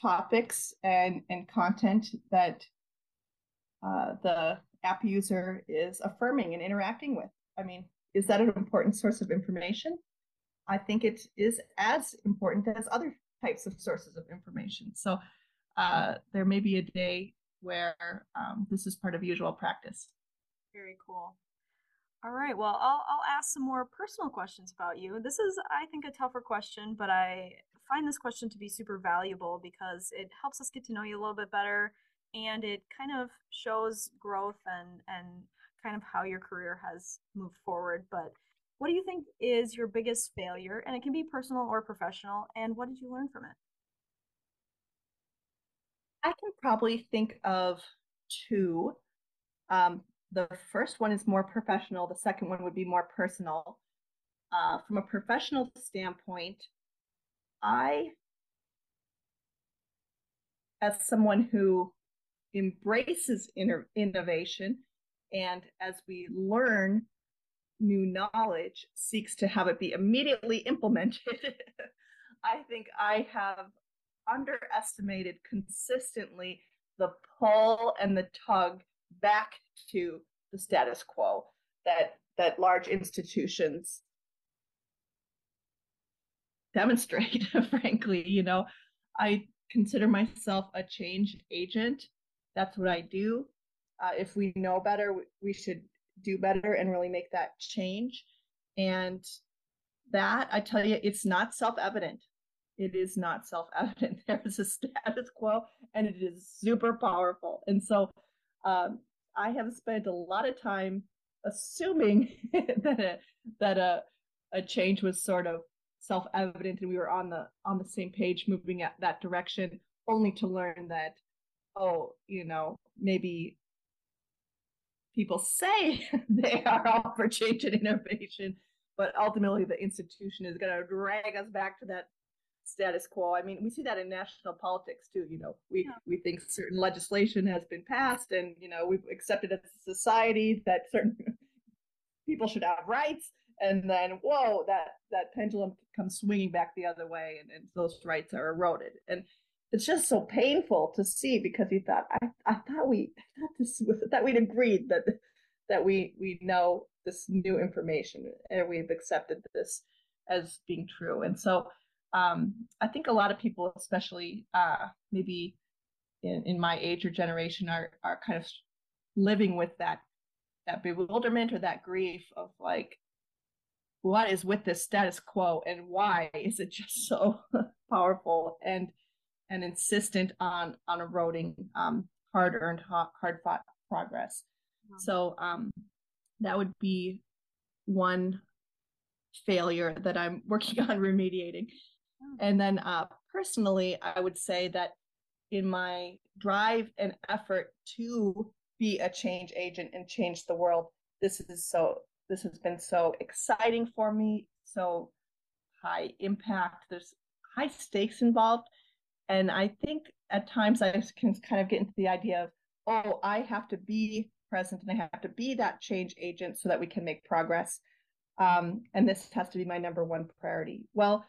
topics and, and content that uh, the app user is affirming and interacting with. I mean, is that an important source of information? I think it is as important as other types of sources of information. So uh, there may be a day where um, this is part of usual practice. Very cool. All right. Well, I'll I'll ask some more personal questions about you. This is, I think, a tougher question, but I find this question to be super valuable because it helps us get to know you a little bit better and it kind of shows growth and and kind of how your career has moved forward. But what do you think is your biggest failure? And it can be personal or professional and what did you learn from it? I can probably think of two. Um, the first one is more professional the second one would be more personal. Uh, from a professional standpoint i as someone who embraces innovation and as we learn new knowledge seeks to have it be immediately implemented i think i have underestimated consistently the pull and the tug back to the status quo that that large institutions demonstrate frankly you know i consider myself a change agent that's what I do. Uh, if we know better, we should do better and really make that change. And that, I tell you, it's not self evident. It is not self evident. There is a status quo and it is super powerful. And so um, I have spent a lot of time assuming that a, that a, a change was sort of self evident and we were on the on the same page moving at that direction only to learn that oh, you know, maybe people say they are all for change and innovation, but ultimately the institution is going to drag us back to that status quo. I mean, we see that in national politics too. You know, we yeah. we think certain legislation has been passed, and you know, we've accepted as a society that certain people should have rights, and then whoa, that that pendulum comes swinging back the other way, and, and those rights are eroded. And it's just so painful to see because he thought I, I thought we I thought this was that we'd agreed that that we we know this new information and we've accepted this as being true and so um, I think a lot of people especially uh, maybe in, in my age or generation are are kind of living with that that bewilderment or that grief of like what is with this status quo and why is it just so powerful and and insistent on on eroding um, hard earned hard fought progress. Wow. So um, that would be one failure that I'm working on remediating. And then uh, personally, I would say that in my drive and effort to be a change agent and change the world, this is so this has been so exciting for me, so high impact. There's high stakes involved. And I think at times I can kind of get into the idea of, oh, I have to be present and I have to be that change agent so that we can make progress. Um, and this has to be my number one priority. Well,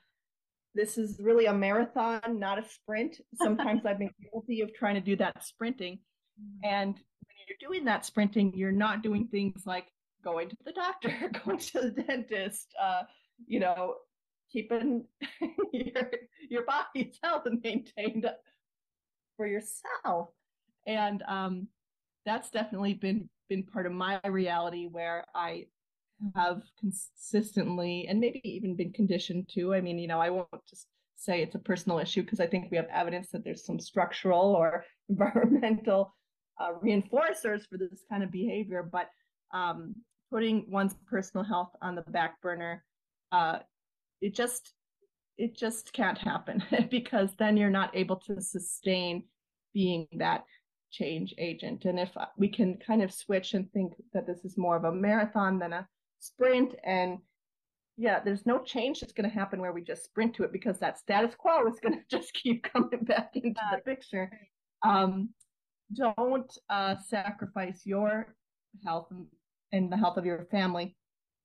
this is really a marathon, not a sprint. Sometimes I've been guilty of trying to do that sprinting. Mm. And when you're doing that sprinting, you're not doing things like going to the doctor, going to the dentist, uh, you know, keeping your your body's health and maintained for yourself. And um, that's definitely been been part of my reality where I have consistently and maybe even been conditioned to. I mean, you know, I won't just say it's a personal issue because I think we have evidence that there's some structural or environmental uh, reinforcers for this kind of behavior. But um, putting one's personal health on the back burner, uh, it just it just can't happen because then you're not able to sustain being that change agent. And if we can kind of switch and think that this is more of a marathon than a sprint and yeah, there's no change that's going to happen where we just sprint to it because that status quo is going to just keep coming back into the picture. Um, don't uh, sacrifice your health and the health of your family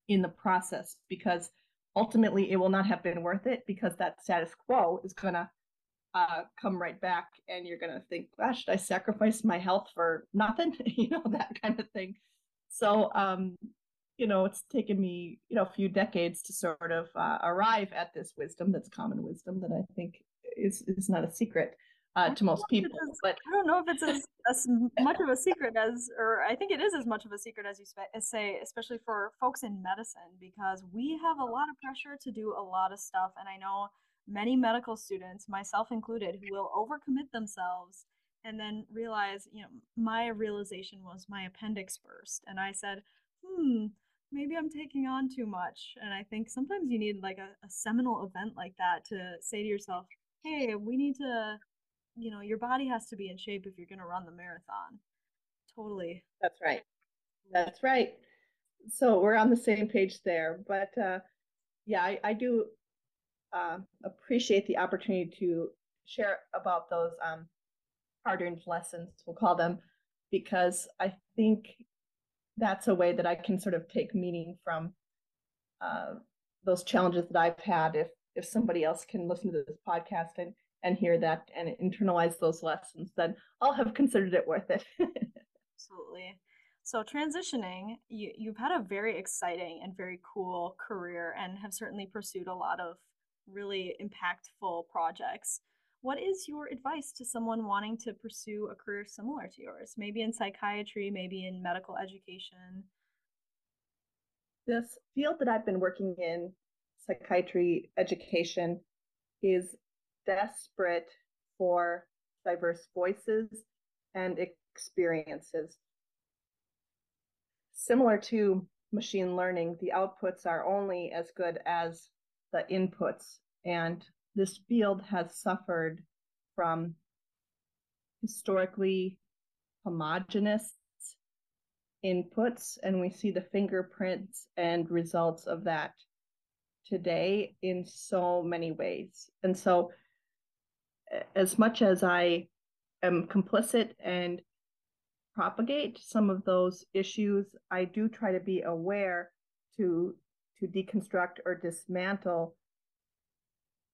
in the process because ultimately it will not have been worth it because that status quo is going to uh, come right back and you're going to think, gosh, should I sacrifice my health for nothing? you know, that kind of thing. So, um, you know, it's taken me, you know, a few decades to sort of uh, arrive at this wisdom that's common wisdom that I think is, is not a secret uh, to most people. As, but I don't know if it's as, as much of a secret as, or I think it is as much of a secret as you say, especially for folks in medicine, because we have a lot of pressure to do a lot of stuff. And I know many medical students, myself included, who will overcommit themselves and then realize, you know, my realization was my appendix burst. And I said, hmm, maybe I'm taking on too much. And I think sometimes you need like a, a seminal event like that to say to yourself, hey, we need to you know, your body has to be in shape if you're going to run the marathon. Totally. That's right. That's right. So we're on the same page there. But uh, yeah, I, I do uh, appreciate the opportunity to share about those um, hard-earned lessons, we'll call them, because I think that's a way that I can sort of take meaning from uh, those challenges that I've had. If if somebody else can listen to this podcast and and hear that and internalize those lessons, then I'll have considered it worth it. Absolutely. So transitioning, you, you've had a very exciting and very cool career and have certainly pursued a lot of really impactful projects. What is your advice to someone wanting to pursue a career similar to yours? Maybe in psychiatry, maybe in medical education? This field that I've been working in, psychiatry education, is desperate for diverse voices and experiences. Similar to machine learning, the outputs are only as good as the inputs, and this field has suffered from historically homogenous inputs, and we see the fingerprints and results of that today in so many ways. And so as much as I am complicit and propagate some of those issues, I do try to be aware to to deconstruct or dismantle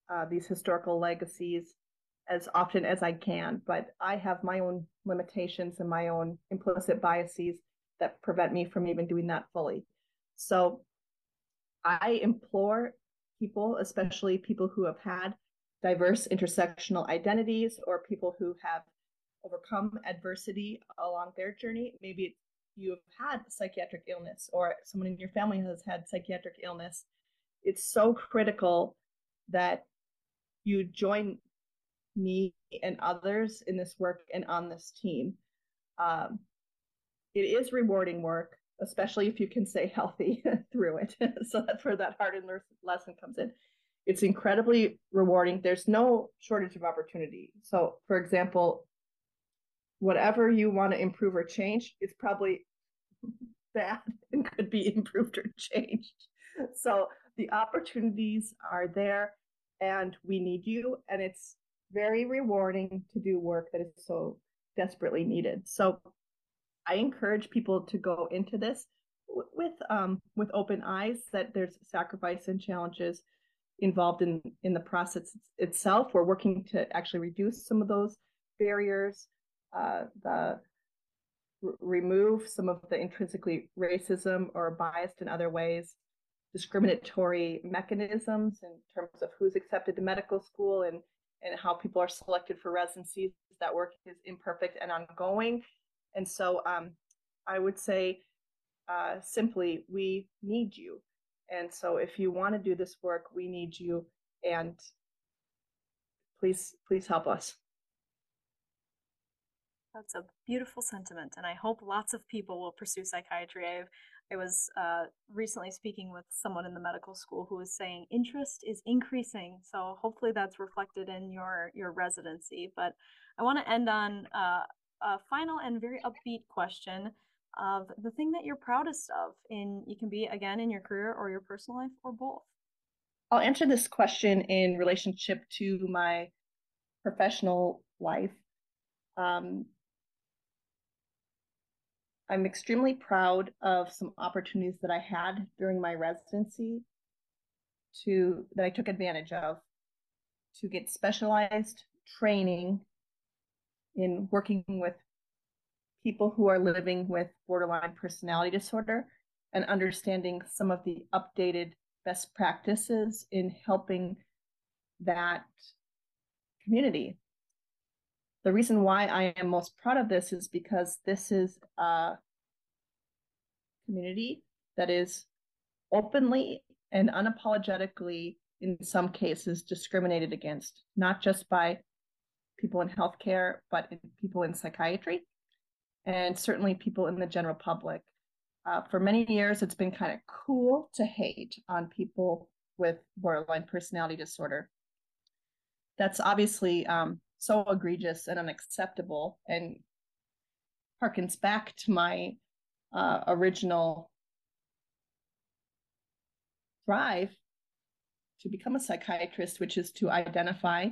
uh, these historical legacies as often as I can. But I have my own limitations and my own implicit biases that prevent me from even doing that fully. So I implore people, especially people who have had diverse intersectional identities or people who have overcome adversity along their journey. Maybe you have had psychiatric illness or someone in your family has had psychiatric illness. It's so critical that you join me and others in this work and on this team. Um, it is rewarding work, especially if you can stay healthy through it. so that's where that hard lesson comes in. It's incredibly rewarding. There's no shortage of opportunity. So, for example, whatever you want to improve or change is probably bad and could be improved or changed. So, the opportunities are there and we need you. And it's very rewarding to do work that is so desperately needed. So, I encourage people to go into this with um, with open eyes that there's sacrifice and challenges involved in in the process itself. We're working to actually reduce some of those barriers, uh, the r- remove some of the intrinsically racism or biased in other ways, discriminatory mechanisms in terms of who's accepted to medical school and and how people are selected for residencies. That work is imperfect and ongoing, and so um, I would say uh, simply, we need you. And so if you want to do this work, we need you. And please, please help us. That's a beautiful sentiment, and I hope lots of people will pursue psychiatry. I've, I was uh, recently speaking with someone in the medical school who was saying interest is increasing, so hopefully that's reflected in your your residency. But I want to end on uh, a final and very upbeat question of the thing that you're proudest of in you can be again in your career or your personal life or both. I'll answer this question in relationship to my professional life. Um, i'm extremely proud of some opportunities that i had during my residency to that i took advantage of to get specialized training in working with people who are living with borderline personality disorder and understanding some of the updated best practices in helping that community. The reason why I am most proud of this is because this is a community that is openly and unapologetically, in some cases, discriminated against, not just by people in healthcare, but in people in psychiatry and certainly people in the general public. Uh, for many years, it's been kind of cool to hate on people with borderline personality disorder. That's obviously um, so egregious and unacceptable and harkens back to my uh, original drive to become a psychiatrist, which is to identify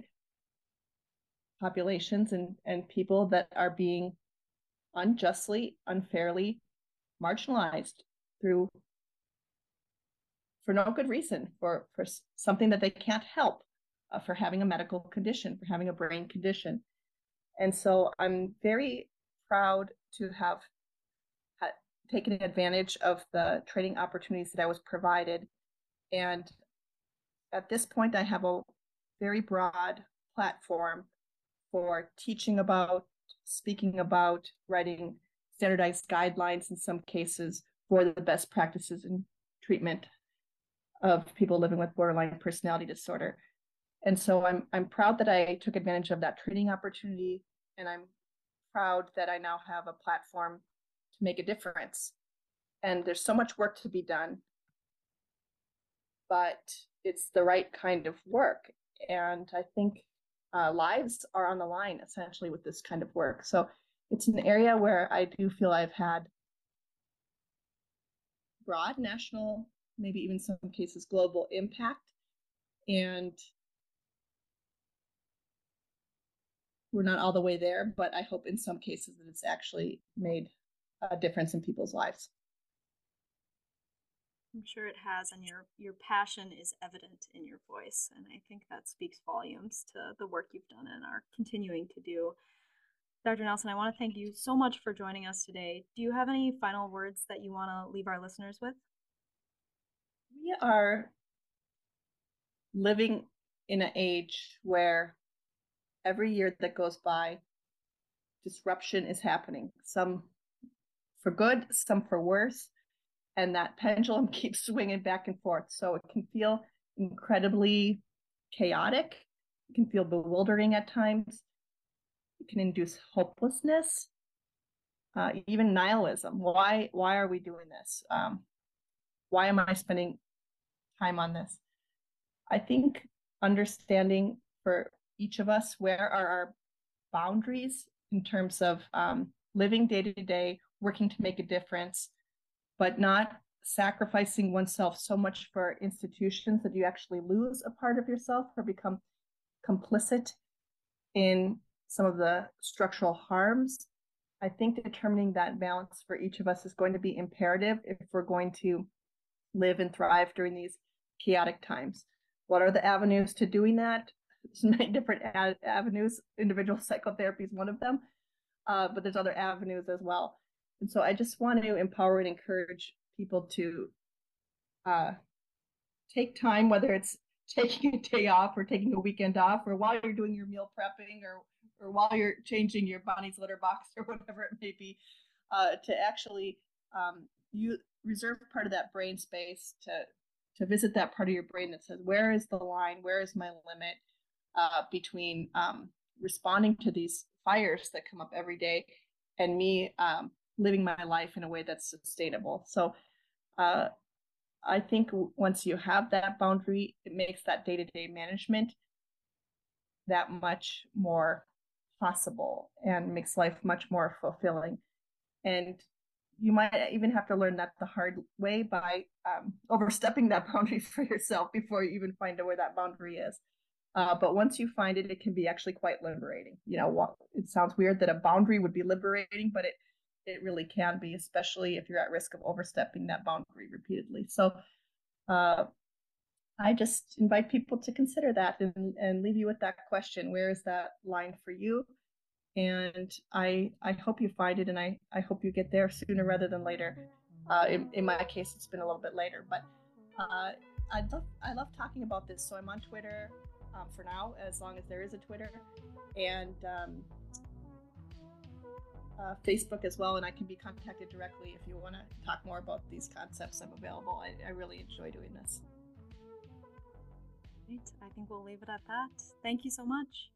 populations and, and people that are being unjustly, unfairly marginalized through for no good reason for for something that they can't help uh, for having a medical condition for having a brain condition. And so i'm very proud to have taken advantage of the training opportunities that i was provided. And at this point i have a very broad platform for teaching about speaking about writing standardized guidelines in some cases for the best practices in treatment of people living with borderline personality disorder. And so I'm I'm proud that I took advantage of that training opportunity and I'm proud that I now have a platform to make a difference. And there's so much work to be done. But it's the right kind of work. And I think uh, lives are on the line essentially with this kind of work. So it's an area where I do feel I've had broad national, maybe even some cases global impact. And we're not all the way there, but I hope in some cases that it's actually made a difference in people's lives. I'm sure it has, and your your passion is evident in your voice, and I think that speaks volumes to the work you've done and are continuing to do. Dr. Nelson, I want to thank you so much for joining us today. Do you have any final words that you want to leave our listeners with? We are living in an age where every year that goes by, disruption is happening. Some for good, some for worse and that pendulum keeps swinging back and forth. So it can feel incredibly chaotic. It can feel bewildering at times. It can induce hopelessness. uh, even nihilism. Why why are we doing this? Um, why am I spending time on this? I think understanding for each of us where are our boundaries in terms of um, living day to day, working to make a difference, but not sacrificing oneself so much for institutions that you actually lose a part of yourself or become complicit in some of the structural harms. I think determining that balance for each of us is going to be imperative if we're going to live and thrive during these chaotic times. What are the avenues to doing that? There's many different ad- avenues. Individual psychotherapy is one of them, uh, but there's other avenues as well. And so I just want to empower and encourage people to uh, take time, whether it's taking a day off or taking a weekend off, or while you're doing your meal prepping, or or while you're changing your bunny's litter box or whatever it may be, uh, to actually um, you reserve part of that brain space to to visit that part of your brain that says where is the line? Where is my limit? Uh, between um, responding to these fires that come up every day and me um, living my life in a way that's sustainable so uh, i think once you have that boundary it makes that day-to-day management that much more possible and makes life much more fulfilling and you might even have to learn that the hard way by um, overstepping that boundary for yourself before you even find out where that boundary is. Uh, but once you find it, it can be actually quite liberating. You know, it sounds weird that a boundary would be liberating, but it it really can be, especially if you're at risk of overstepping that boundary repeatedly. So, uh, I just invite people to consider that and, and leave you with that question: Where is that line for you? and I I hope you find it, and I I hope you get there sooner rather than later. Uh, in, in my case, it's been a little bit later, but uh, I love I love talking about this. So I'm on Twitter um, for now, as long as there is a Twitter, and um, uh, Facebook as well. And I can be contacted directly if you want to talk more about these concepts. I'm available. I, I really enjoy doing this. Great. I think we'll leave it at that. Thank you so much.